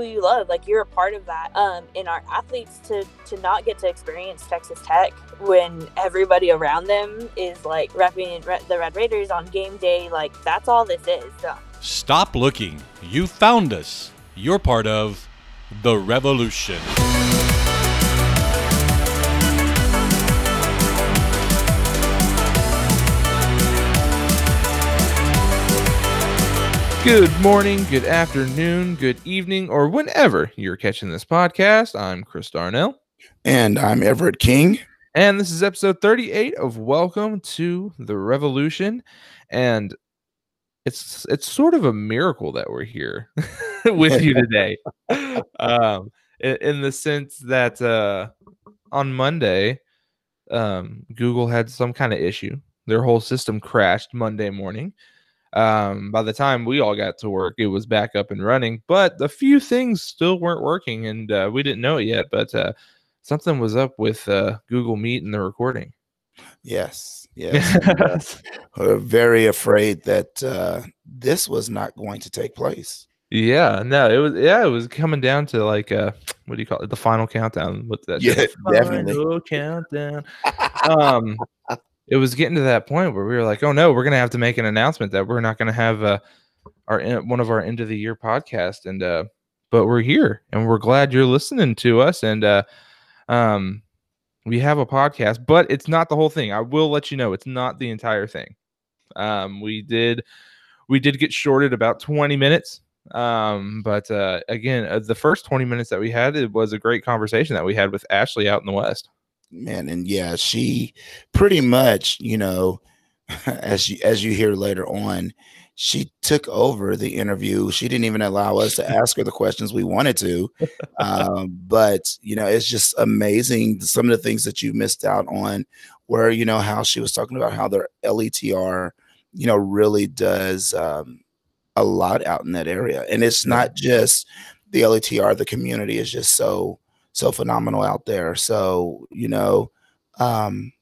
who you love. Like you're a part of that. Um, and our athletes to to not get to experience Texas Tech when everybody around them is like repping the Red Raiders on game day. Like that's all this is. So. Stop looking. You found us. You're part of the revolution. Good morning, good afternoon, good evening, or whenever you're catching this podcast. I'm Chris Darnell. And I'm Everett King. And this is episode 38 of Welcome to the Revolution. And it's it's sort of a miracle that we're here with you today. um, in, in, the sense that uh, on Monday, um, Google had some kind of issue. Their whole system crashed Monday morning um, by the time we all got to work, it was back up and running, but a few things still weren't working, and uh, we didn't know it yet. But uh, something was up with uh, Google Meet and the recording. Yes, yes. and, uh, we're very afraid that uh, this was not going to take place. Yeah, no, it was. Yeah, it was coming down to like uh, what do you call it? The final countdown. What's that? Yeah, definitely. Final countdown. um, it was getting to that point where we were like, oh no, we're gonna have to make an announcement that we're not gonna have uh, our one of our end of the year podcast, and uh, but we're here and we're glad you're listening to us, and uh, um, we have a podcast, but it's not the whole thing. I will let you know it's not the entire thing. Um, we did we did get shorted about 20 minutes um but uh again uh, the first 20 minutes that we had it was a great conversation that we had with ashley out in the west man and yeah she pretty much you know as you as you hear later on she took over the interview. She didn't even allow us to ask her the questions we wanted to um, but you know it's just amazing some of the things that you missed out on where you know how she was talking about how their letr you know really does um, a lot out in that area. And it's not just the letr the community is just so so phenomenal out there. So you know, um,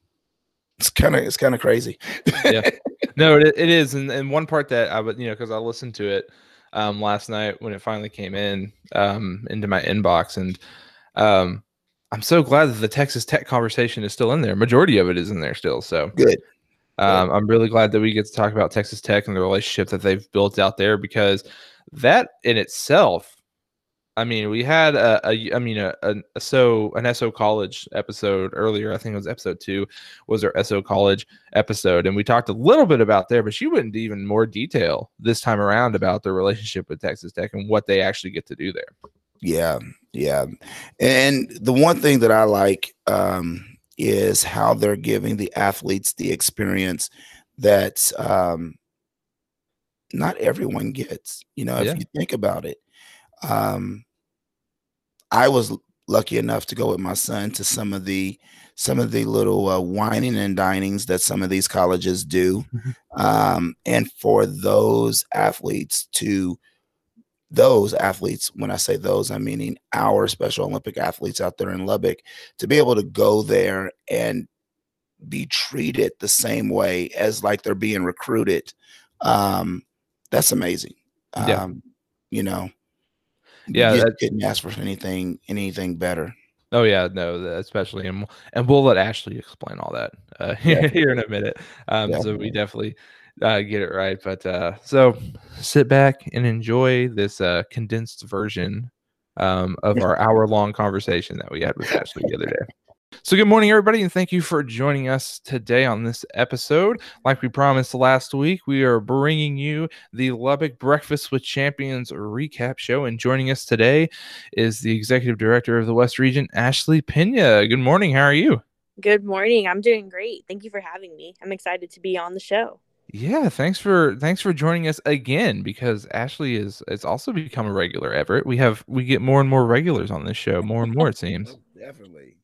it's kind of it's kind of crazy. yeah, no, it, it is, and, and one part that I would you know because I listened to it um, last night when it finally came in um, into my inbox, and um, I'm so glad that the Texas Tech conversation is still in there. Majority of it is in there still. So good. Um, I'm really glad that we get to talk about Texas Tech and the relationship that they've built out there because that in itself I mean, we had a, a I mean, a, a, so an SO college episode earlier. I think it was episode two was our SO college episode, and we talked a little bit about there, but she went into even more detail this time around about the relationship with Texas Tech and what they actually get to do there. Yeah, yeah, and the one thing that I like um, is how they're giving the athletes the experience that um, not everyone gets. You know, if yeah. you think about it. Um, I was lucky enough to go with my son to some of the some of the little uh, wining and dinings that some of these colleges do, mm-hmm. um, and for those athletes to those athletes when i say those i'm meaning our special olympic athletes out there in lubbock to be able to go there and be treated the same way as like they're being recruited um that's amazing yeah. um you know yeah, you couldn't ask for anything anything better. Oh yeah, no, especially and and we'll let Ashley explain all that uh, here in a minute. Um, so we definitely uh, get it right. But uh, so sit back and enjoy this uh, condensed version um, of our hour long conversation that we had with Ashley the other day. So, good morning, everybody, and thank you for joining us today on this episode. Like we promised last week, we are bringing you the Lubbock Breakfast with Champions recap show. And joining us today is the executive director of the West Region, Ashley Pena. Good morning. How are you? Good morning. I'm doing great. Thank you for having me. I'm excited to be on the show. Yeah, thanks for thanks for joining us again because Ashley is it's also become a regular Everett. We have we get more and more regulars on this show, more and more it seems. Oh, definitely.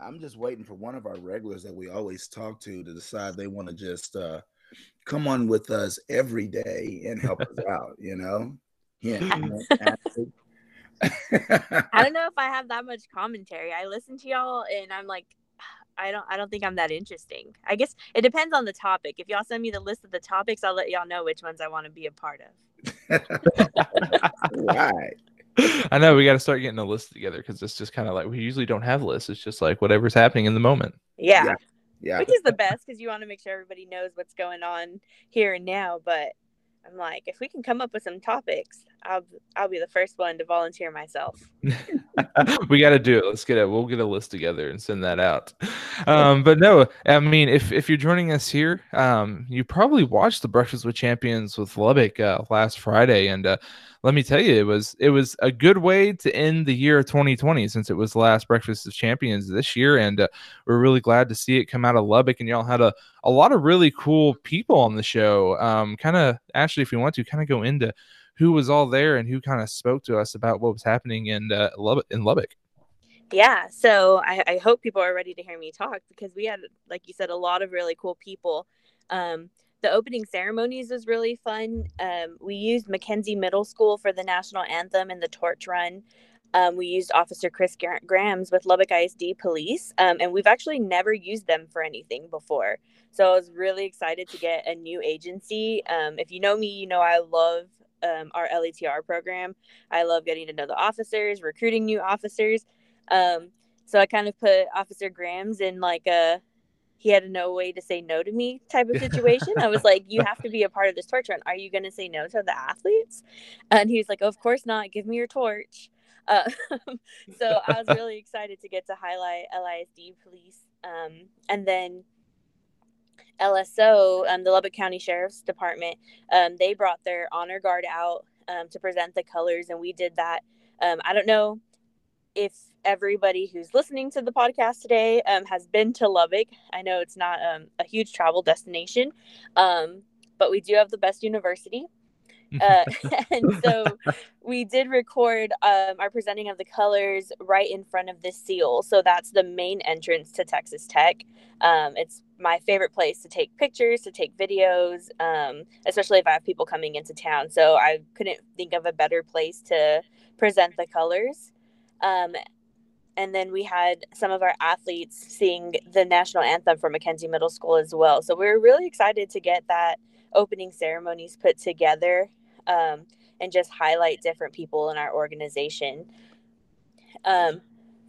I'm just waiting for one of our regulars that we always talk to to decide they want to just uh, come on with us every day and help us out. You know. Yeah. I don't know if I have that much commentary. I listen to y'all and I'm like, I don't I don't think I'm that interesting. I guess it depends on the topic. If y'all send me the list of the topics, I'll let y'all know which ones I want to be a part of. right. I know we got to start getting a list together because it's just kind of like we usually don't have lists. It's just like whatever's happening in the moment. Yeah. Yeah. Yeah. Which is the best because you want to make sure everybody knows what's going on here and now. But I'm like, if we can come up with some topics, I'll I'll be the first one to volunteer myself. we got to do it. Let's get it. We'll get a list together and send that out. Um, but no, I mean, if if you're joining us here, um, you probably watched the Breakfast with Champions with Lubbock uh, last Friday, and uh, let me tell you, it was it was a good way to end the year of 2020 since it was the last Breakfast of Champions this year, and uh, we're really glad to see it come out of Lubbock. And y'all had a a lot of really cool people on the show. Um, kind of actually, if you want to, kind of go into who was all there and who kind of spoke to us about what was happening in uh, Lubbock. In Lubbock. Yeah, so I, I hope people are ready to hear me talk because we had, like you said, a lot of really cool people. Um, the opening ceremonies was really fun. Um, we used Mackenzie Middle School for the national anthem and the torch run. Um, we used Officer Chris Gra- Grams with Lubbock ISD Police, um, and we've actually never used them for anything before. So I was really excited to get a new agency. Um, if you know me, you know I love um, our LETR program. I love getting to know the officers, recruiting new officers. Um, so I kind of put Officer Grams in like a he had no way to say no to me type of situation. I was like, you have to be a part of this torch run. Are you going to say no to the athletes? And he was like, of course not. Give me your torch. Uh, so I was really excited to get to highlight LISD police. Um, and then LSO, um, the Lubbock County Sheriff's Department, um, they brought their honor guard out um, to present the colors, and we did that. Um, I don't know if everybody who's listening to the podcast today um, has been to Lubbock. I know it's not um, a huge travel destination, but we do have the best university. uh, and so we did record um, our presenting of the colors right in front of the seal. So that's the main entrance to Texas Tech. Um, it's my favorite place to take pictures, to take videos, um, especially if I have people coming into town. So I couldn't think of a better place to present the colors. Um, and then we had some of our athletes sing the national anthem for Mackenzie Middle School as well. So we were really excited to get that opening ceremonies put together um, and just highlight different people in our organization. Um,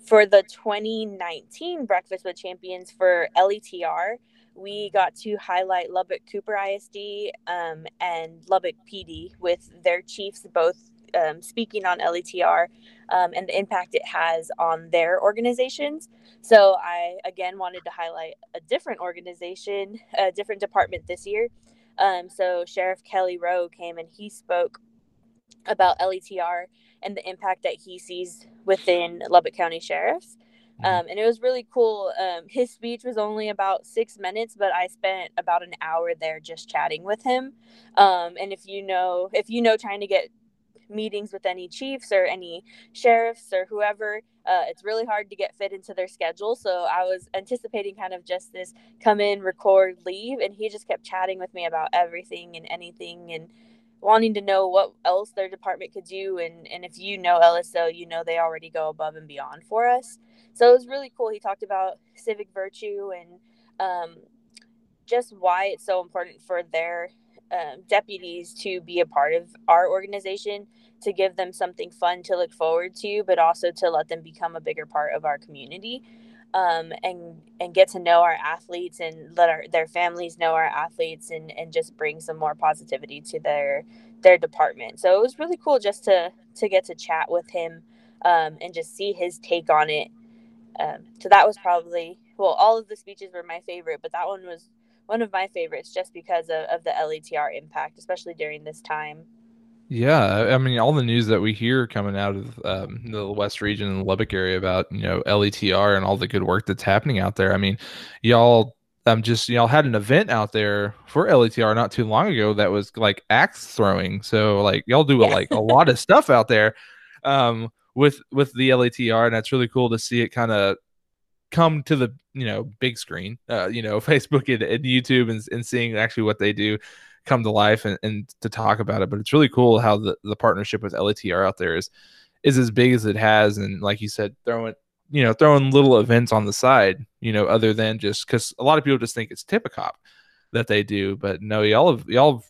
for the 2019 Breakfast with Champions for LETR, we got to highlight Lubbock Cooper ISD um, and Lubbock PD with their chiefs both um, speaking on LETR um, and the impact it has on their organizations. So I again wanted to highlight a different organization, a different department this year. Um, so Sheriff Kelly Rowe came and he spoke about LETR and the impact that he sees within Lubbock County Sheriffs. Um, and it was really cool. Um, his speech was only about six minutes, but I spent about an hour there just chatting with him. Um, and if you know, if you know, trying to get meetings with any chiefs or any sheriffs or whoever, uh, it's really hard to get fit into their schedule. So I was anticipating kind of just this come in, record, leave, and he just kept chatting with me about everything and anything and wanting to know what else their department could do. And and if you know LSO, you know they already go above and beyond for us. So it was really cool. He talked about civic virtue and um, just why it's so important for their um, deputies to be a part of our organization, to give them something fun to look forward to, but also to let them become a bigger part of our community. Um, and and get to know our athletes and let our their families know our athletes and and just bring some more positivity to their their department. So it was really cool just to to get to chat with him um, and just see his take on it. Um, so that was probably well, all of the speeches were my favorite, but that one was one of my favorites just because of, of the LETR impact, especially during this time. Yeah, I mean, all the news that we hear coming out of um, the West region and the Lubbock area about you know LETR and all the good work that's happening out there. I mean, y'all um just y'all had an event out there for LETR not too long ago that was like axe throwing. So like y'all do yeah. like a lot of stuff out there um with with the LETR, and that's really cool to see it kind of come to the you know big screen, uh, you know Facebook and, and YouTube, and, and seeing actually what they do come to life and, and to talk about it. But it's really cool how the, the partnership with letr out there is is as big as it has, and like you said, throwing you know throwing little events on the side, you know, other than just because a lot of people just think it's Tip-A-Cop that they do, but no, y'all have y'all have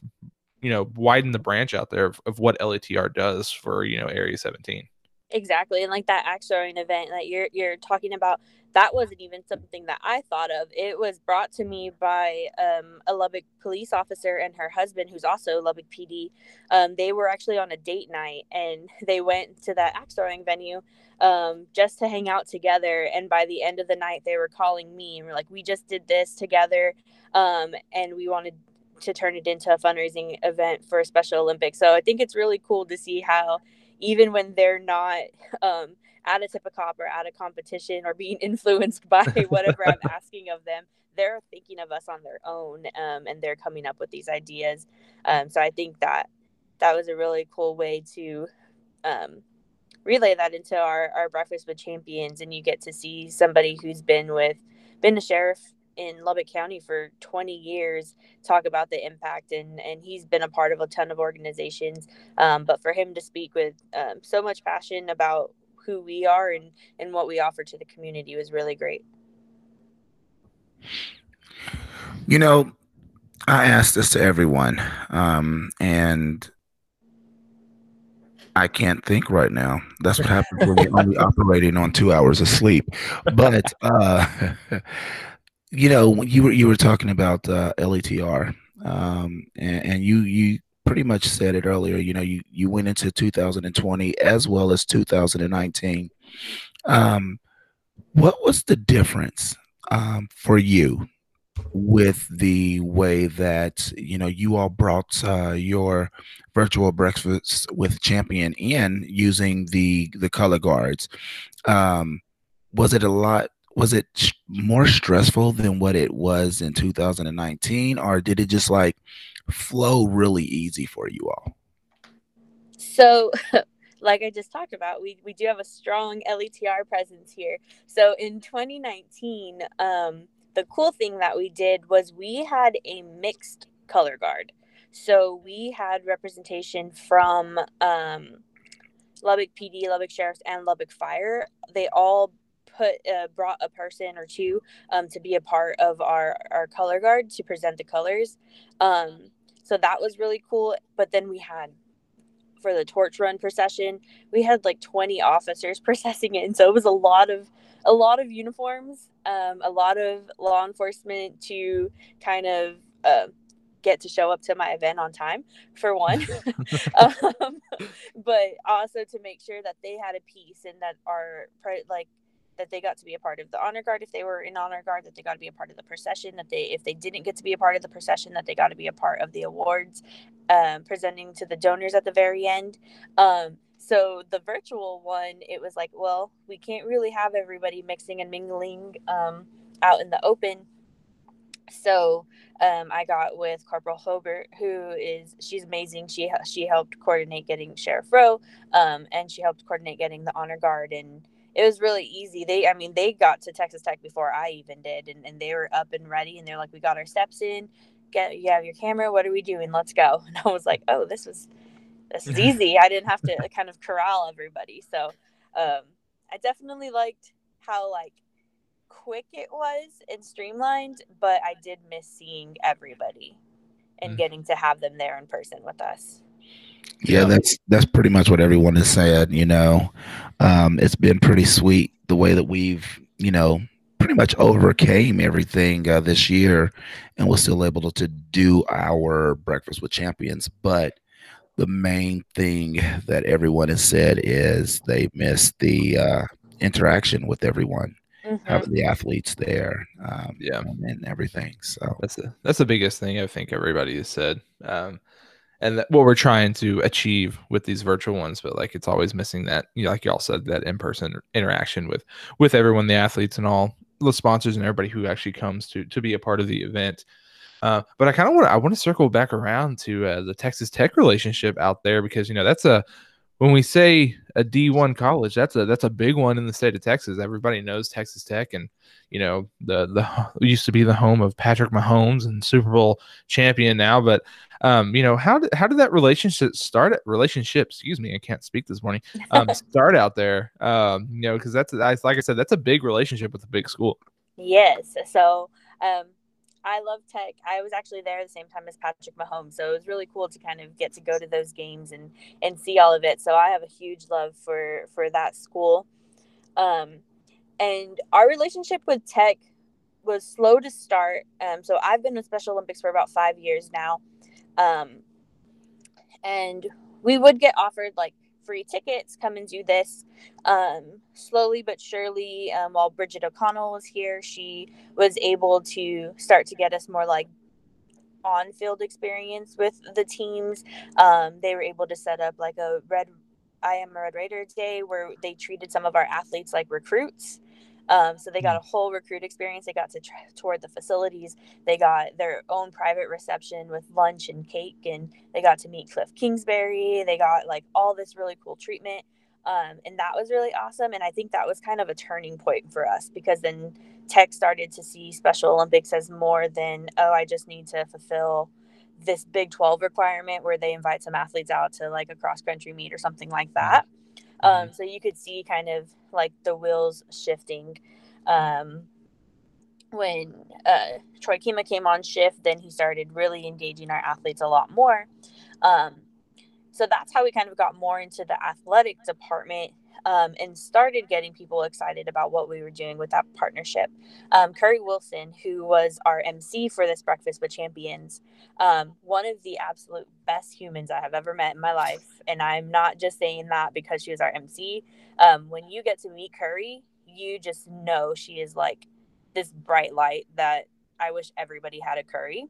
you know widen the branch out there of, of what LETR does for you know Area 17. Exactly, and like that axe throwing event that you're you're talking about, that wasn't even something that I thought of. It was brought to me by um, a Lubbock police officer and her husband, who's also Lubbock PD. Um, they were actually on a date night, and they went to that axe throwing venue um, just to hang out together. And by the end of the night, they were calling me and were like, "We just did this together, um, and we wanted." to turn it into a fundraising event for Special Olympics. So I think it's really cool to see how even when they're not um, at a Tip-A-Cop or at a competition or being influenced by whatever I'm asking of them, they're thinking of us on their own um, and they're coming up with these ideas. Um, so I think that that was a really cool way to um, relay that into our, our breakfast with champions and you get to see somebody who's been with been a sheriff in Lubbock County for 20 years talk about the impact and and he's been a part of a ton of organizations um, but for him to speak with um, so much passion about who we are and and what we offer to the community was really great you know i asked this to everyone um, and I can't think right now. That's what happens when you're only operating on two hours of sleep. But uh, you know, you were you were talking about uh, LETR, um, and, and you you pretty much said it earlier. You know, you you went into 2020 as well as 2019. Um, what was the difference um, for you with the way that you know you all brought uh, your virtual breakfast with champion in using the the color guards? Um, was it a lot was it more stressful than what it was in 2019 or did it just like flow really easy for you all? So like i just talked about we, we do have a strong letr presence here. So in 2019 um, the cool thing that we did was we had a mixed color guard. So we had representation from um, lubbock pd lubbock sheriffs and lubbock fire. They all put uh, brought a person or two um, to be a part of our our color guard to present the colors. Um, so that was really cool. But then we had for the torch run procession, we had like 20 officers processing it, and so it was a lot of a lot of uniforms, um, a lot of law enforcement to kind of. Uh, get to show up to my event on time for one um, but also to make sure that they had a piece and that our like that they got to be a part of the honor guard if they were in honor guard that they got to be a part of the procession that they if they didn't get to be a part of the procession that they got to be a part of the awards um, presenting to the donors at the very end um, so the virtual one it was like well we can't really have everybody mixing and mingling um, out in the open so um, I got with Corporal Hobart, who is she's amazing. She she helped coordinate getting Sheriff Rowe, um, and she helped coordinate getting the honor guard and it was really easy. They, I mean, they got to Texas Tech before I even did, and, and they were up and ready, and they're like, "We got our steps in. Get you have your camera. What are we doing? Let's go." And I was like, "Oh, this was this is easy. I didn't have to kind of corral everybody." So, um, I definitely liked how like quick it was and streamlined, but I did miss seeing everybody and mm. getting to have them there in person with us. Yeah, that's that's pretty much what everyone has said. You know, um, it's been pretty sweet the way that we've, you know, pretty much overcame everything uh, this year, and was still able to, to do our breakfast with champions. But the main thing that everyone has said is they miss the uh, interaction with everyone. Mm-hmm. having the athletes there um, yeah and, and, everything so that's the that's the biggest thing i think everybody has said um, and what we're trying to achieve with these virtual ones but like it's always missing that you know, like y'all said that in-person interaction with with everyone the athletes and all the sponsors and everybody who actually comes to to be a part of the event. Uh, but i kind of want to i want to circle back around to uh, the texas tech relationship out there because you know that's a when we say a D1 college, that's a that's a big one in the state of Texas. Everybody knows Texas Tech, and you know the the used to be the home of Patrick Mahomes and Super Bowl champion now. But um, you know how did how did that relationship start? At, relationship, excuse me, I can't speak this morning. Um, start out there, um, you know, because that's like I said, that's a big relationship with a big school. Yes. So um, I love tech. I was actually there the same time as Patrick Mahomes, so it was really cool to kind of get to go to those games and and see all of it. So I have a huge love for for that school. Um, and our relationship with tech was slow to start. Um, so I've been in Special Olympics for about five years now, um, and we would get offered like free tickets, come and do this. Um, slowly but surely, um, while Bridget O'Connell was here, she was able to start to get us more like on field experience with the teams. Um, they were able to set up like a red I am a Red Raider day where they treated some of our athletes like recruits. Um, so they got hmm. a whole recruit experience. They got to tour the facilities. They got their own private reception with lunch and cake, and they got to meet Cliff Kingsbury. They got like all this really cool treatment. Um, and that was really awesome. And I think that was kind of a turning point for us because then Tech started to see Special Olympics as more than, oh, I just need to fulfill this Big 12 requirement where they invite some athletes out to like a cross country meet or something like that. Um, so you could see kind of like the wheels shifting. Um, when uh, Troy Kima came on shift, then he started really engaging our athletes a lot more. Um, so that's how we kind of got more into the athletic department um, and started getting people excited about what we were doing with that partnership. Um, Curry Wilson, who was our MC for this Breakfast with Champions, um, one of the absolute best humans I have ever met in my life. And I'm not just saying that because she was our MC. Um, when you get to meet Curry, you just know she is like this bright light that I wish everybody had a Curry.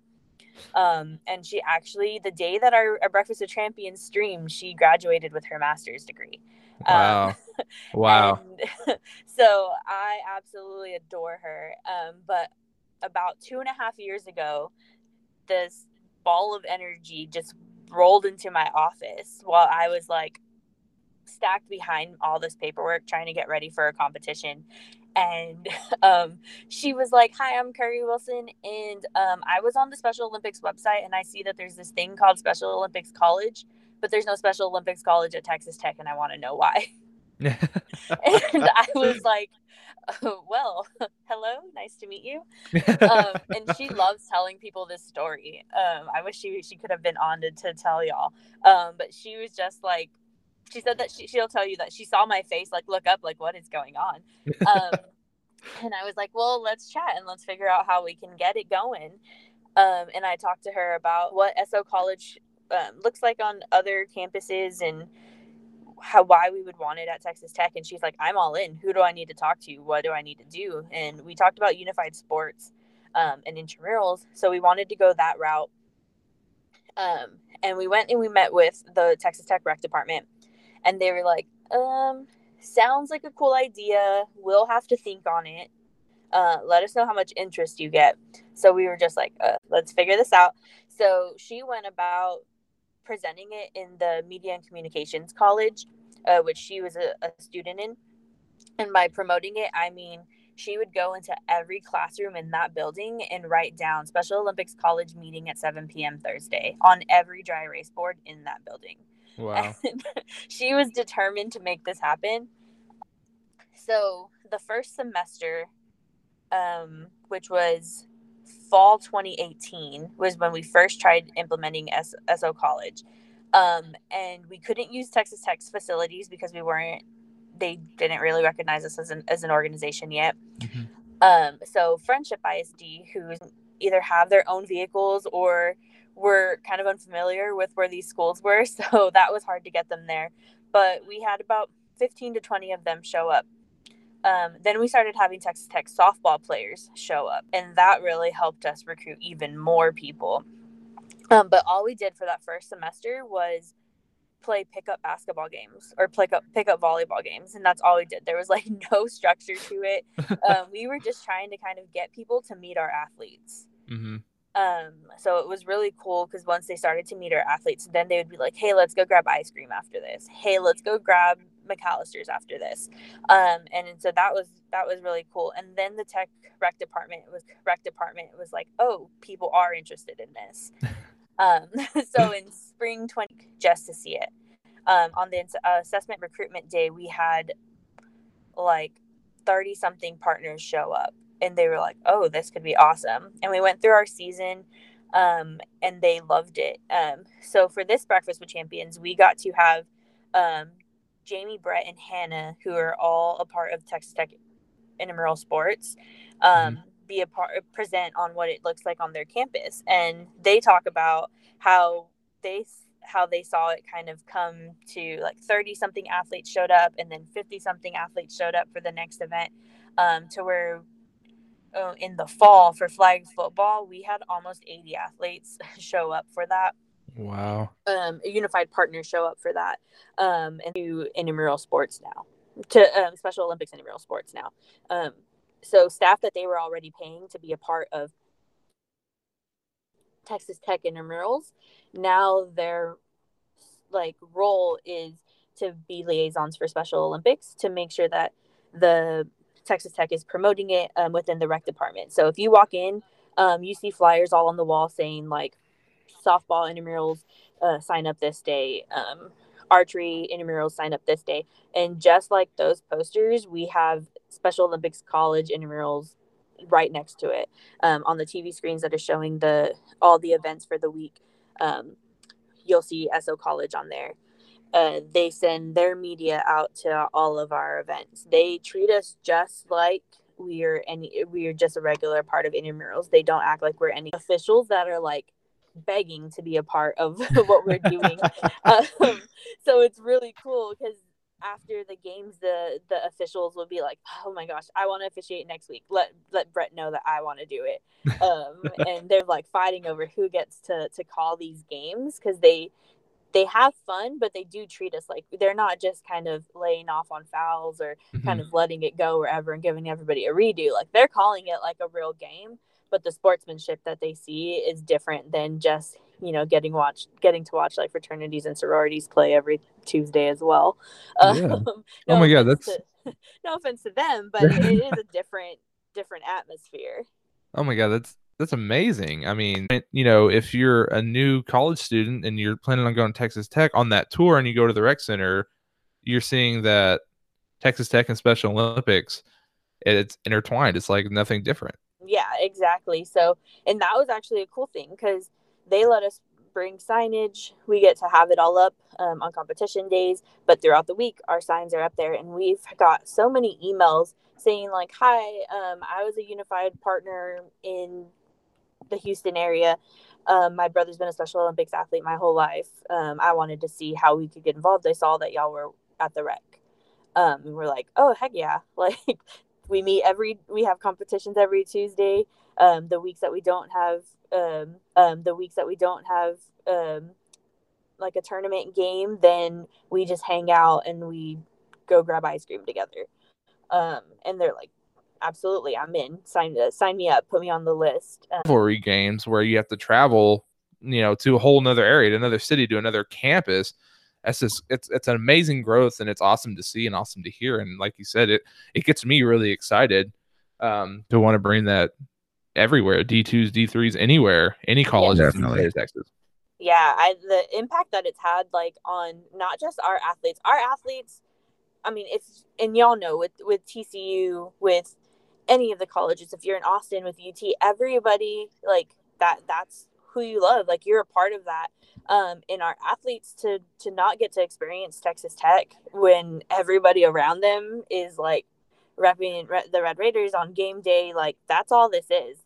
Um, and she actually, the day that our, our Breakfast with Champions streamed, she graduated with her master's degree. Wow. Um, wow. so I absolutely adore her. Um, but about two and a half years ago, this ball of energy just rolled into my office while I was like stacked behind all this paperwork trying to get ready for a competition and um, she was like, "Hi, I'm Curry Wilson, and um, I was on the Special Olympics website, and I see that there's this thing called Special Olympics College, but there's no Special Olympics College at Texas Tech, and I want to know why." and I was like, oh, "Well, hello, nice to meet you." Um, and she loves telling people this story. Um, I wish she she could have been on to, to tell y'all, um, but she was just like she said that she, she'll tell you that she saw my face like look up like what is going on um, and i was like well let's chat and let's figure out how we can get it going um, and i talked to her about what so college um, looks like on other campuses and how why we would want it at texas tech and she's like i'm all in who do i need to talk to what do i need to do and we talked about unified sports um, and intramurals so we wanted to go that route um, and we went and we met with the texas tech rec department and they were like, um, sounds like a cool idea. We'll have to think on it. Uh, let us know how much interest you get. So we were just like, uh, let's figure this out. So she went about presenting it in the Media and Communications College, uh, which she was a, a student in. And by promoting it, I mean she would go into every classroom in that building and write down Special Olympics College meeting at 7 p.m. Thursday on every dry erase board in that building. Wow. she was determined to make this happen. So the first semester, um, which was fall 2018, was when we first tried implementing S- SO College. Um, and we couldn't use Texas Tech's facilities because we weren't, they didn't really recognize us as an, as an organization yet. Mm-hmm. Um, so Frenship ISD, who either have their own vehicles or were kind of unfamiliar with where these schools were, so that was hard to get them there. But we had about 15 to 20 of them show up. Um, then we started having Texas Tech softball players show up, and that really helped us recruit even more people. Um, but all we did for that first semester was play pickup basketball games or pick up pick up volleyball games, and that's all we did. There was like no structure to it. um, we were just trying to kind of get people to meet our athletes. Mm-hmm. Um, so it was really cool because once they started to meet our athletes, then they would be like, "Hey, let's go grab ice cream after this. Hey, let's go grab McAlister's after this." Um, and, and so that was that was really cool. And then the tech rec department was rec department was like, "Oh, people are interested in this." um, so in spring twenty, just to see it, um, on the uh, assessment recruitment day, we had like thirty something partners show up and they were like, "Oh, this could be awesome." And we went through our season, um, and they loved it. Um, so for this breakfast with champions, we got to have um, Jamie, Brett, and Hannah, who are all a part of Texas Tech intramural sports, um, mm-hmm. be a part present on what it looks like on their campus, and they talk about how they how they saw it kind of come to like 30 something athletes showed up and then 50 something athletes showed up for the next event um, to where uh, in the fall for flag football, we had almost 80 athletes show up for that. Wow. Um, a unified partner show up for that. Um, and do intramural sports now to um, Special Olympics intramural sports now. Um, so staff that they were already paying to be a part of Texas Tech intramurals, now their like role is to be liaisons for Special Olympics to make sure that the Texas Tech is promoting it um, within the rec department. So if you walk in, um, you see flyers all on the wall saying like softball intramurals uh, sign up this day, um, archery intramurals sign up this day, and just like those posters, we have Special Olympics College intramurals right next to it um, on the TV screens that are showing the all the events for the week. Um, you'll see SO College on there uh, they send their media out to all of our events. They treat us just like we're any we're just a regular part of intramurals. They don't act like we're any officials that are like begging to be a part of what we're doing. um, so it's really cool because after the games, the the officials will be like, "Oh my gosh, I want to officiate next week. Let let Brett know that I want to do it." Um, and they're like fighting over who gets to to call these games because they they have fun, but they do treat us like they're not just kind of laying off on fouls or mm-hmm. kind of letting it go wherever and giving everybody a redo. Like they're calling it like a real game, but the sportsmanship that they see is different than just you know getting watched getting to watch like fraternities and sororities play every Tuesday as well. Yeah. Um, no oh my god, that's to, no offense to them, but it is a different different atmosphere. Oh my god, that's that's amazing. I mean, you know, if you're a new college student and you're planning on going to Texas Tech on that tour and you go to the rec center, you're seeing that Texas Tech and Special Olympics, it's intertwined. It's like nothing different. Yeah, exactly. So, and that was actually a cool thing because they let us bring signage. We get to have it all up um, on competition days, but throughout the week, our signs are up there, and we've got so many emails saying like, "Hi, um, I was a unified partner in the Houston area. Um, my brother's been a Special Olympics athlete my whole life. Um, I wanted to see how we could get involved. I saw that y'all were at the rec. Um, and we're like, oh heck yeah! Like we meet every we have competitions every Tuesday. Um, the weeks that we don't have um, um, the weeks that we don't have um, like a tournament game, then we just hang out and we go grab ice cream together. Um, and they're like, absolutely, I'm in. Sign uh, sign me up. Put me on the list. Um, Rivalry games where you have to travel, you know, to a whole another area, to another city, to another campus. That's just it's it's an amazing growth, and it's awesome to see and awesome to hear. And like you said, it it gets me really excited um, to want to bring that everywhere, D twos, D threes, anywhere, any college yeah, in Texas. Yeah, I the impact that it's had like on not just our athletes, our athletes. I mean, if and y'all know with with TCU with any of the colleges if you're in austin with ut everybody like that that's who you love like you're a part of that um in our athletes to to not get to experience texas tech when everybody around them is like repping the red raiders on game day like that's all this is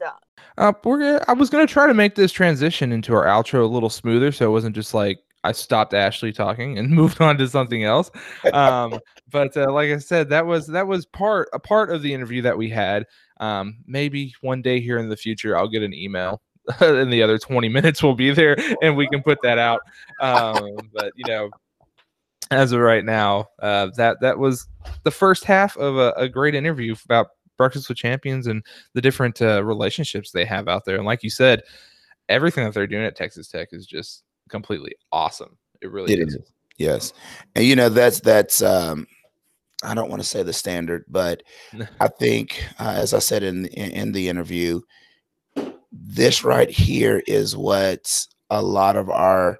uh, we're gonna, i was gonna try to make this transition into our outro a little smoother so it wasn't just like I stopped Ashley talking and moved on to something else. Um, but uh, like I said, that was that was part a part of the interview that we had. Um, maybe one day here in the future, I'll get an email, and the other twenty minutes we'll be there, and we can put that out. Um, but you know, as of right now, uh, that that was the first half of a, a, great interview about Breakfast with Champions and the different uh, relationships they have out there. And like you said, everything that they're doing at Texas Tech is just completely awesome. It really it is. is. Yes. And you know, that's that's um I don't want to say the standard, but I think uh, as I said in, in in the interview, this right here is what a lot of our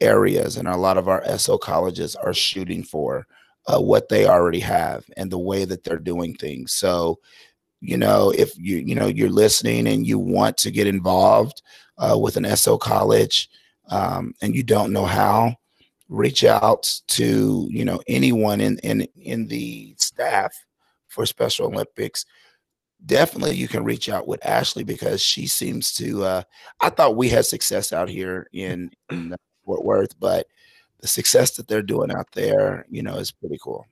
areas and a lot of our SO colleges are shooting for, uh, what they already have and the way that they're doing things. So you know, if you you know you're listening and you want to get involved uh, with an SO college um, and you don't know how, reach out to you know anyone in in in the staff for Special Olympics. Definitely, you can reach out with Ashley because she seems to. Uh, I thought we had success out here in, in Fort Worth, but the success that they're doing out there, you know, is pretty cool.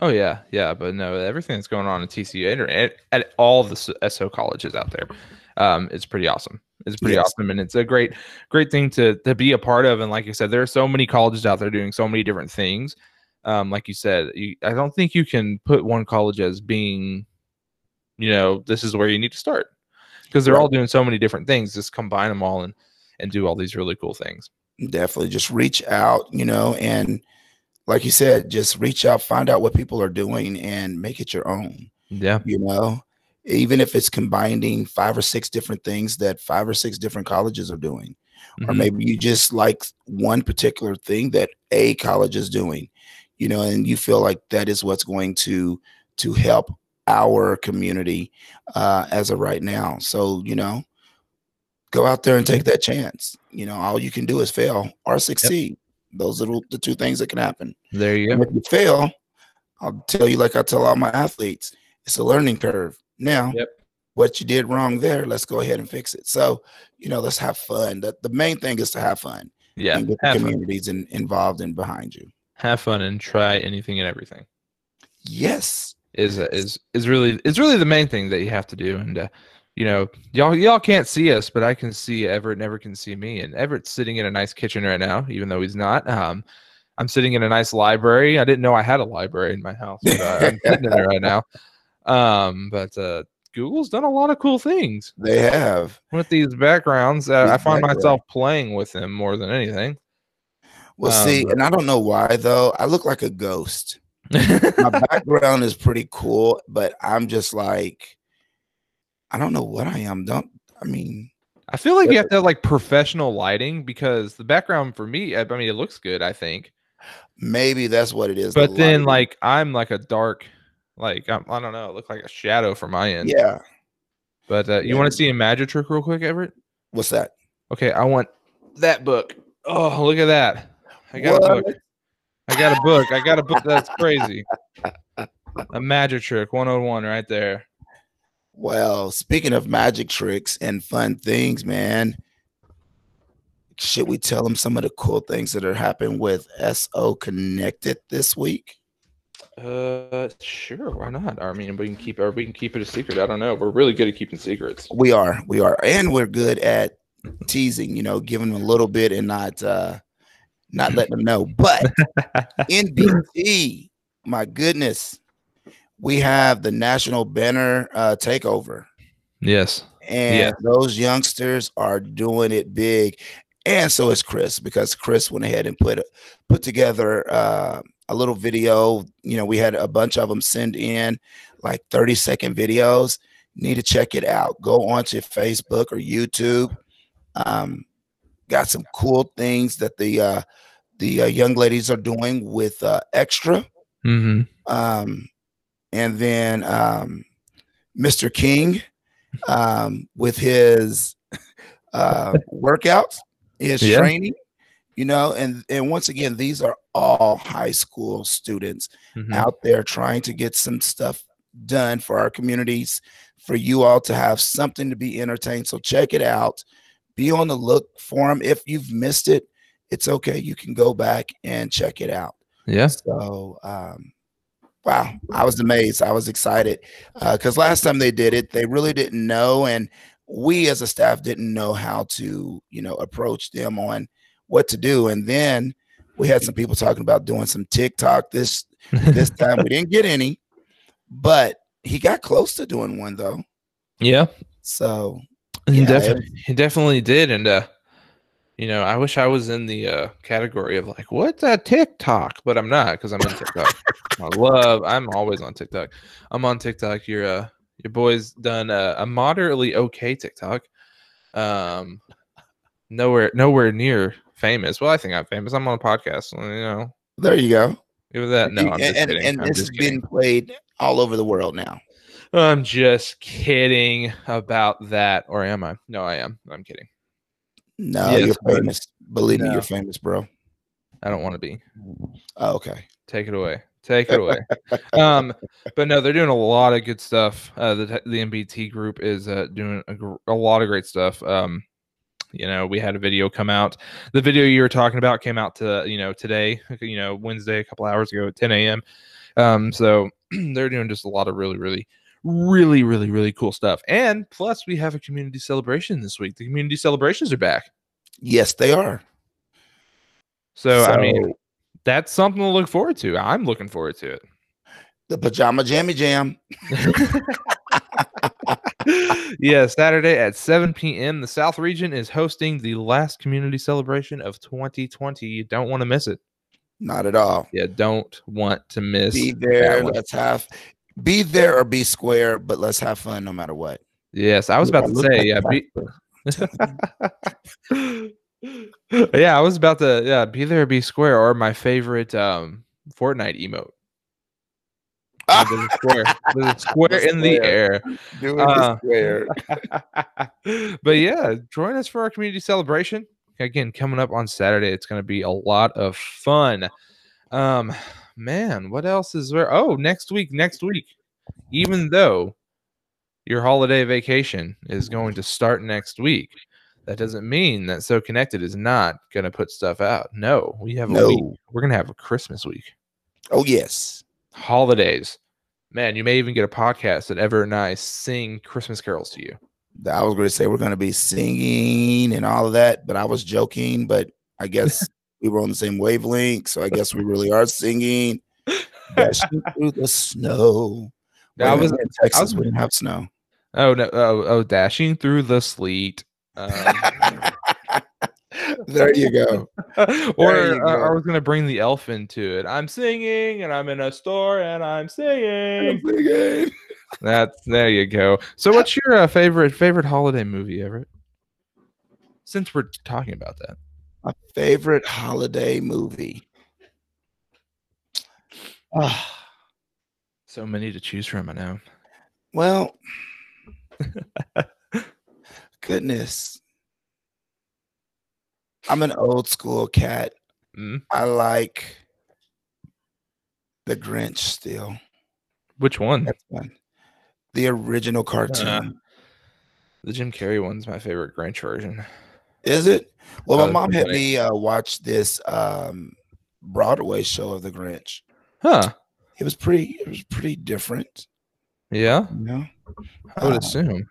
Oh yeah, yeah, but no, everything that's going on in TCU and at, at all the SO colleges out there, um, it's pretty awesome. It's pretty yes. awesome, and it's a great, great thing to to be a part of. And like you said, there are so many colleges out there doing so many different things. Um, like you said, you, I don't think you can put one college as being, you know, this is where you need to start because they're right. all doing so many different things. Just combine them all and and do all these really cool things. Definitely, just reach out, you know, and like you said, just reach out, find out what people are doing, and make it your own. Yeah, you know, even if it's combining five or six different things that five or six different colleges are doing, mm-hmm. or maybe you just like one particular thing that a college is doing, you know, and you feel like that is what's going to to help our community uh, as of right now. So you know, go out there and take that chance. You know, all you can do is fail or succeed. Yep. Those are the two things that can happen. There you go. if you fail, I'll tell you like I tell all my athletes, it's a learning curve. Now, yep. what you did wrong there, let's go ahead and fix it. So, you know, let's have fun. The, the main thing is to have fun. Yeah. And get the communities in, involved and behind you. Have fun and try anything and everything. Yes. Is is is really is really the main thing that you have to do. And uh, you know, y'all y'all can't see us, but I can see Everett. Never can see me. And Everett's sitting in a nice kitchen right now, even though he's not. Um, I'm sitting in a nice library. I didn't know I had a library in my house, but uh, I'm sitting in it right now. Um, but uh, Google's done a lot of cool things. They have with these backgrounds. Uh, I find myself playing with them more than anything. Well, um, see, and I don't know why though. I look like a ghost. My background is pretty cool, but I'm just like I don't know what I am. Don't I mean I feel like you have to have like professional lighting because the background for me, I mean, it looks good, I think. Maybe that's what it is. But the then, lighting. like, I'm like a dark, like, I'm, I do not know, it look like a shadow from my end. Yeah. But uh, you yeah. want to see a magic trick real quick, Everett? What's that? Okay, I want that book. Oh, look at that. I got what? a book. I got a book. I got a book that's crazy. A magic trick 101 right there. Well, speaking of magic tricks and fun things, man, should we tell them some of the cool things that are happening with SO Connected this week? Uh, sure. Why not? I mean, we can keep or we can keep it a secret. I don't know. We're really good at keeping secrets. We are. We are, and we're good at teasing. You know, giving them a little bit and not uh not letting them know. But NBT, my goodness, we have the national banner uh, takeover. Yes. And yeah. those youngsters are doing it big. And so is Chris, because Chris went ahead and put put together uh, a little video. You know, we had a bunch of them send in like 30 second videos. need to check it out. Go onto Facebook or YouTube. Um, got some cool things that the uh, the uh, young ladies are doing with uh, extra. Mm-hmm. Um, and then um, Mr. King um, with his uh, workouts, his yeah. training, you know, and and once again, these are all high school students mm-hmm. out there trying to get some stuff done for our communities, for you all to have something to be entertained. So check it out. Be on the look for them. If you've missed it, it's okay. You can go back and check it out. Yeah. So um, wow, I was amazed. I was excited because uh, last time they did it, they really didn't know, and we as a staff didn't know how to, you know, approach them on what to do. And then we had some people talking about doing some TikTok. This this time we didn't get any, but he got close to doing one though. Yeah. So yeah, he definitely he definitely did, and uh you know, I wish I was in the uh, category of like, what's that TikTok? But I'm not because I'm on TikTok. I love. I'm always on TikTok. I'm on TikTok. Your uh, your boy's done a, a moderately okay TikTok. Um, nowhere nowhere near famous. Well, I think I'm famous. I'm on a podcast. You know. There you go. Give that. No, I'm and, and, and this has been played all over the world now. I'm just kidding about that. Or am I? No, I am. I'm kidding. No, Yes, you're famous. Believe me, you're famous, bro. I don't want to be. Oh, okay. Take it away. Take it away. um, but no, they're doing a lot of good stuff. Uh, the the NBT group is uh, doing a, gr- a lot of great stuff. Um, you know, we had a video come out. The video you were talking about came out to you know today. You know, Wednesday, a couple hours ago at 10 a.m. Um, so they're doing just a lot of really, really, really, really, really cool stuff. And plus, we have a community celebration this week. The community celebrations are back. Yes, they are. So, I mean, that's something to look forward to. I'm looking forward to it. the pajama jammy jam. yeah, Saturday at 7 p.m. The South Region is hosting the last community celebration of 2020. You don't want to miss it. Not at all. Yeah, don't want to miss. Be there. Let's have be there or be square, but let's have fun no matter what. Yes, I was about to say, like yeah, be, yeah, I was about to, yeah, be there, or be square, or my favorite um Fortnite emote. There's a square, there's a square The in the air. Doing Uh, square. but yeah, join us for our community celebration. Again, coming up on Saturday. It's going to be a lot of fun. Um, man, what else is there? Oh, next week, next week. Even though your holiday vacation is going to start next week, that doesn't mean that So Connected is not going to put stuff out. No, we have a week. We're going to have a Christmas week Oh yes. holidays. Man, you may even get a podcast that Ever and I sing Christmas carols to you. I was going to say we're going to be singing and all of that, but I was joking. But I guess we were on the same wavelength, so I guess we really are singing. Dashing through the snow. I was- in Texas. was- we didn't have snow. Oh no! Oh, oh dashing through the sleet. Um, there you go. or you uh, I go. was gonna bring the elf into it. I'm singing, and I'm in a store, and I'm singing. Singing. That's there you go. So, what's your uh, favorite favorite holiday movie, Everett? Since we're talking about that, My favorite holiday movie. Ah, so many to choose from. I know. well, goodness. I'm an old school cat. Mm, I like the Grinch still. which one? That's fun. The original cartoon. The Jim Carrey one's my favorite Grinch version. Is it? Well, my mom had me uh, watch this um, Broadway show of the Grinch. Huh? It was pretty. It was pretty different. Yeah, You know, I would Uh, assume.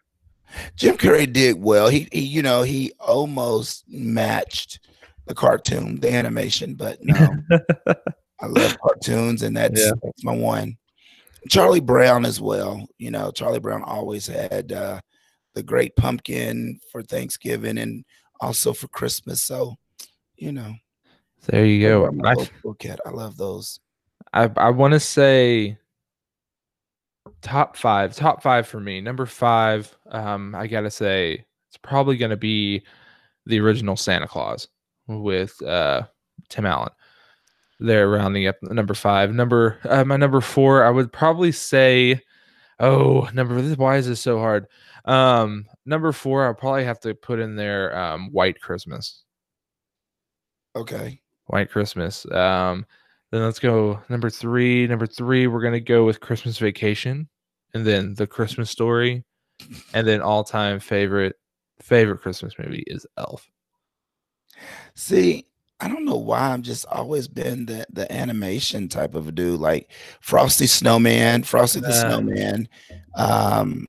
Jim Carrey did well. He, he, you know, he almost matched the cartoon, the animation, but no, I love cartoons, and that's, Yeah. that's my one. Charlie Brown as well. You know, Charlie Brown always had uh, the Great Pumpkin for Thanksgiving and also for Christmas. So, you know, There you go. I old school cat. I love those. I, I want to say top five, top five for me. Number five, um, I gotta say it's probably gonna be the original Santa Claus with uh Tim Allen. They're rounding up number five. Number uh, my number four, I would probably say, oh, number this. Why is this so hard? Um, number four, I'll probably have to put in there um, White Christmas. Okay. White Christmas. Um, then let's go number three. Number three, we're gonna go with Christmas Vacation, and then the Christmas Story, and then all time favorite favorite Christmas movie is Elf. See, I don't know why I'm just always been the the animation type of a dude, like Frosty Snowman, Frosty the Uh. Snowman. Um,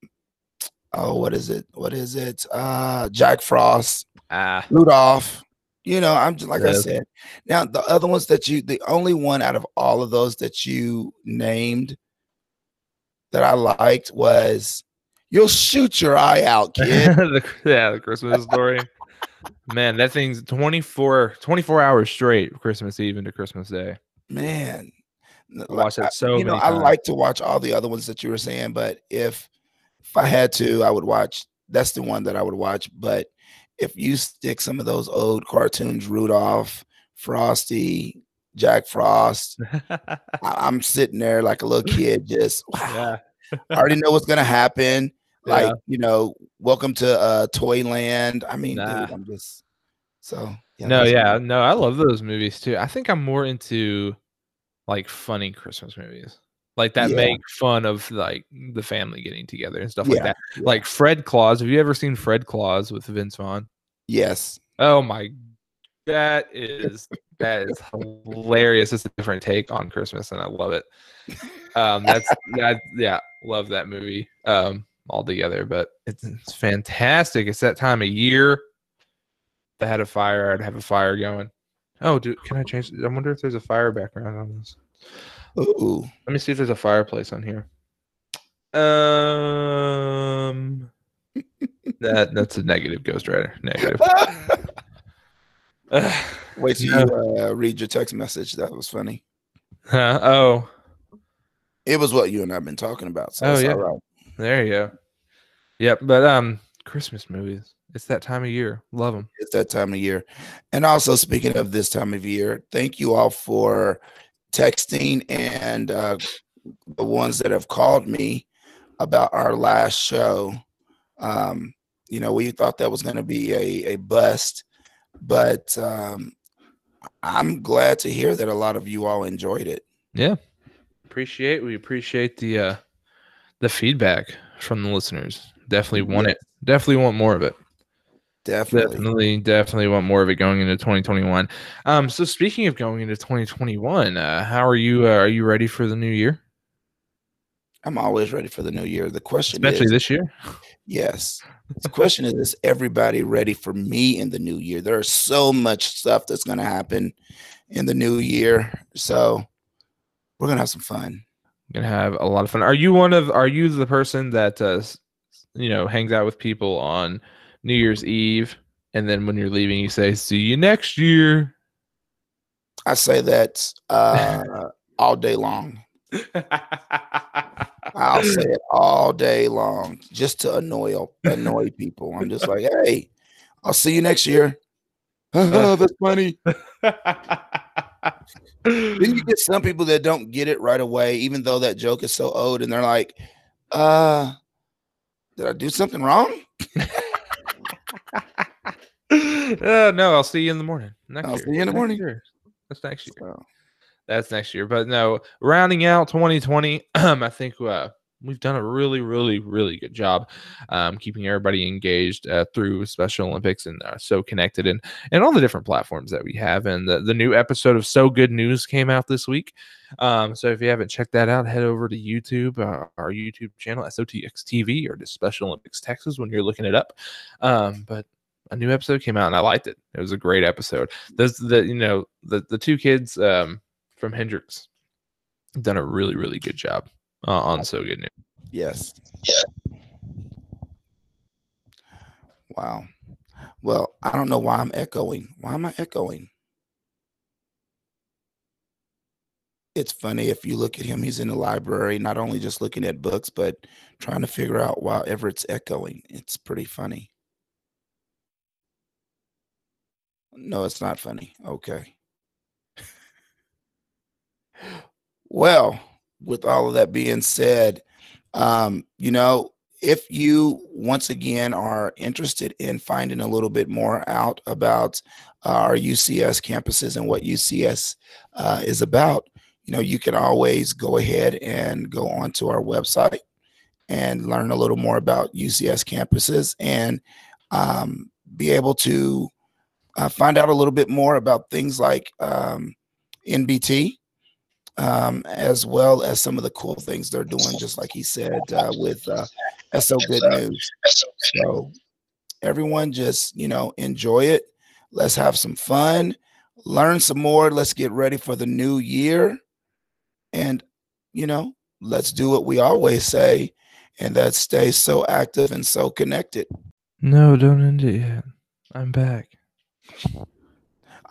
oh, what is it? What is it? Uh, Jack Frost, Ah, Rudolph. You know, I'm just like I said. Now, the other ones that you, the only one out of all of those that you named that I liked was "You'll Shoot Your Eye Out, Kid." the, yeah, the Christmas Story. Man, that thing's 24, 24 hours straight, Christmas Eve into Christmas Day. Man, I like, it so you know, many I like to watch all the other ones that you were saying, but if if I had to, I would watch. That's the one that I would watch. But if you stick some of those old cartoons, Rudolph, Frosty, Jack Frost, I, I'm sitting there like a little kid, just wow. yeah, I already know what's gonna happen. Like, yeah. you know, welcome to uh Toyland. I mean, nah. dude, I'm just so yeah, no, yeah, no, I love those movies too. I think I'm more into like funny Christmas movies, like that yeah. make fun of like the family getting together and stuff yeah. like that. Yeah. Like Fred Claus. Have you ever seen Fred Claus with Vince Vaughn? Yes. Oh my, that is that is hilarious. It's a different take on Christmas, and I love it. Um, that's that. Yeah, love that movie. Um, altogether, but it's, it's fantastic. It's that time of year I had a fire, I'd have a fire going. Oh, dude, can I change? I wonder if there's a fire background on this. Ooh. Let me see if there's a fireplace on here. Um, that that's a negative Ghost Rider. Negative. Wait till you uh, read your text message. That was funny. Huh? Oh, it was what you and I've been talking about. So oh yeah, there you go. Yep, but um, Christmas movies. It's that time of year. Love them. It's that time of year. And also, speaking of this time of year, thank you all for texting and uh, the ones that have called me about our last show. Um, you know, we thought that was going to be a, a bust, but um, I'm glad to hear that a lot of you all enjoyed it. Yeah, appreciate. We appreciate the uh, the feedback from the listeners. Definitely want it. Definitely want more of it. Definitely. Definitely, definitely want more of it going into 2021. Um, so speaking of going into 2021, uh, how are you? Uh, are you ready for the new year? I'm always ready for the new year. The question especially is, this year. Yes. The question is, is everybody ready for me in the new year? There's so much stuff that's gonna happen in the new year. So we're gonna have some fun. Gonna have a lot of fun. Are you one of are you the person that uh you know hangs out with people on New Year's Eve, and then when you're leaving, you say, "See you next year." I say that uh, all day long. I'll say it all day long just to annoy annoy people. I'm just like, hey, I'll see you next year. oh, that's funny. then you get some people that don't get it right away, even though that joke is so old, and they're like, uh, did I do something wrong? uh, no, I'll see you in the morning. Next I'll year. see you in the morning. Year. That's next year. So. That's next year. But no, rounding out 2020, I think uh, we've done a really, really, really good job um, keeping everybody engaged uh, through Special Olympics and uh, so connected and and all the different platforms that we have. And the, the new episode of So Good News came out this week. Um, so if you haven't checked that out, head over to YouTube, uh, our YouTube channel, SOTX TV, or to Special Olympics Texas when you're looking it up. Um, but a new episode came out and I liked it. It was a great episode. Those the you know the the two kids um, from Hendrix done a really really good job uh, on So Good News. Yes. Yeah. Wow. Well, I don't know why I'm echoing. Why am I echoing? It's funny if you look at him, he's in the library, not only just looking at books, but trying to figure out why Everett's echoing. It's pretty funny. No, it's not funny. Okay. well, with all of that being said, um, you know, if you once again are interested in finding a little bit more out about uh, our UCS campuses and what UCS uh, is about, you know, you can always go ahead and go onto our website and learn a little more about UCS campuses and um, be able to uh, find out a little bit more about things like um, NBT, um, as well as some of the cool things they're doing, just like he said uh, with uh, SO Good News. So, everyone, just you know, enjoy it. Let's have some fun, learn some more. Let's get ready for the new year, and you know, let's do what we always say, and that's stay so active and so connected. No, don't end it yet. I'm back.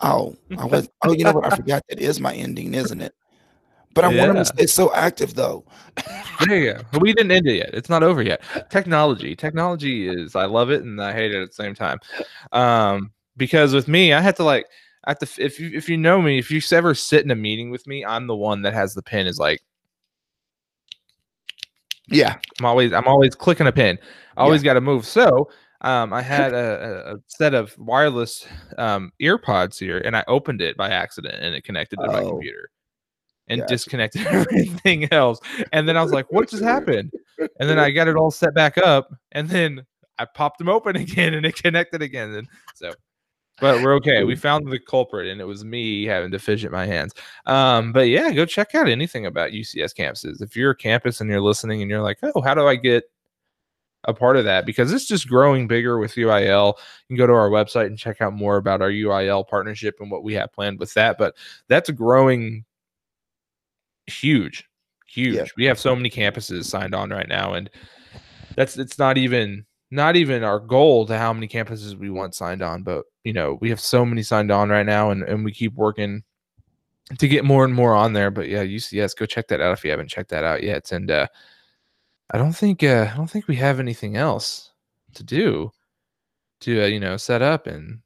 Oh, I was. Oh, you know what? I forgot that is my ending, isn't it? But I yeah. want them to stay so active, though. there you go. We didn't end it yet. It's not over yet. Technology, technology is. I love it and I hate it at the same time. Um, because with me, I had to like. I have to. If you if you know me, if you ever sit in a meeting with me, I'm the one that has the pen. Is like Yeah, I'm always I'm always clicking a pin. I always yeah. got to move. So um, I had a, a, set of wireless um, earpods here, and I opened it by accident, and it connected to oh. my computer, and disconnected everything else. And then I was like, "What just happened?" And then I got it all set back up, and then I popped them open again, and it connected again. And so but we're okay. We found the culprit, and it was me having to fidget my hands. Um, but yeah, go check out anything about UCS campuses. If you're a campus and you're listening, and you're like, "Oh, how do I get a part of that?" Because it's just growing bigger with UIL. You can go to our website and check out more about our UIL partnership and what we have planned with that. But that's growing huge, huge. Yeah. We have so many campuses signed on right now, and that's it's not even not even our goal to how many campuses we want signed on, but you know, we have so many signed on right now and, and we keep working to get more and more on there. But yeah, UCS, go check that out if you haven't checked that out yet. And uh I don't think uh I don't think we have anything else to do to uh, you know set up and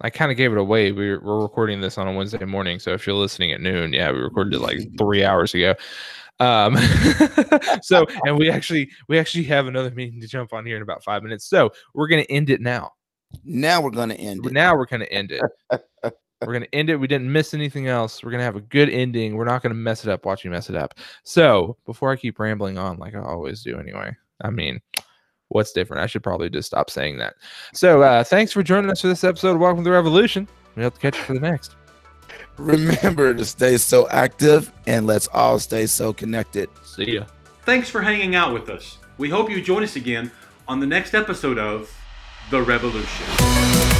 I kind of gave it away. We're, we're recording this on a Wednesday morning, so if you're listening at noon, yeah, we recorded it like three hours ago. Um, so and we actually we actually have another meeting to jump on here in about five minutes. So we're gonna end it now. Now we're gonna end it. Now we're gonna end it. we're gonna end it. We didn't miss anything else. We're gonna have a good ending. We're not gonna mess it up. Watch me mess it up. So before I keep rambling on, like I always do anyway. I mean, what's different? I should probably just stop saying that. So uh, thanks for joining us for this episode of Welcome to the Revolution. We hope to catch you for the next. Remember to stay so active and let's all stay so connected. See ya. Thanks for hanging out with us. We hope you join us again on the next episode of The Revolution.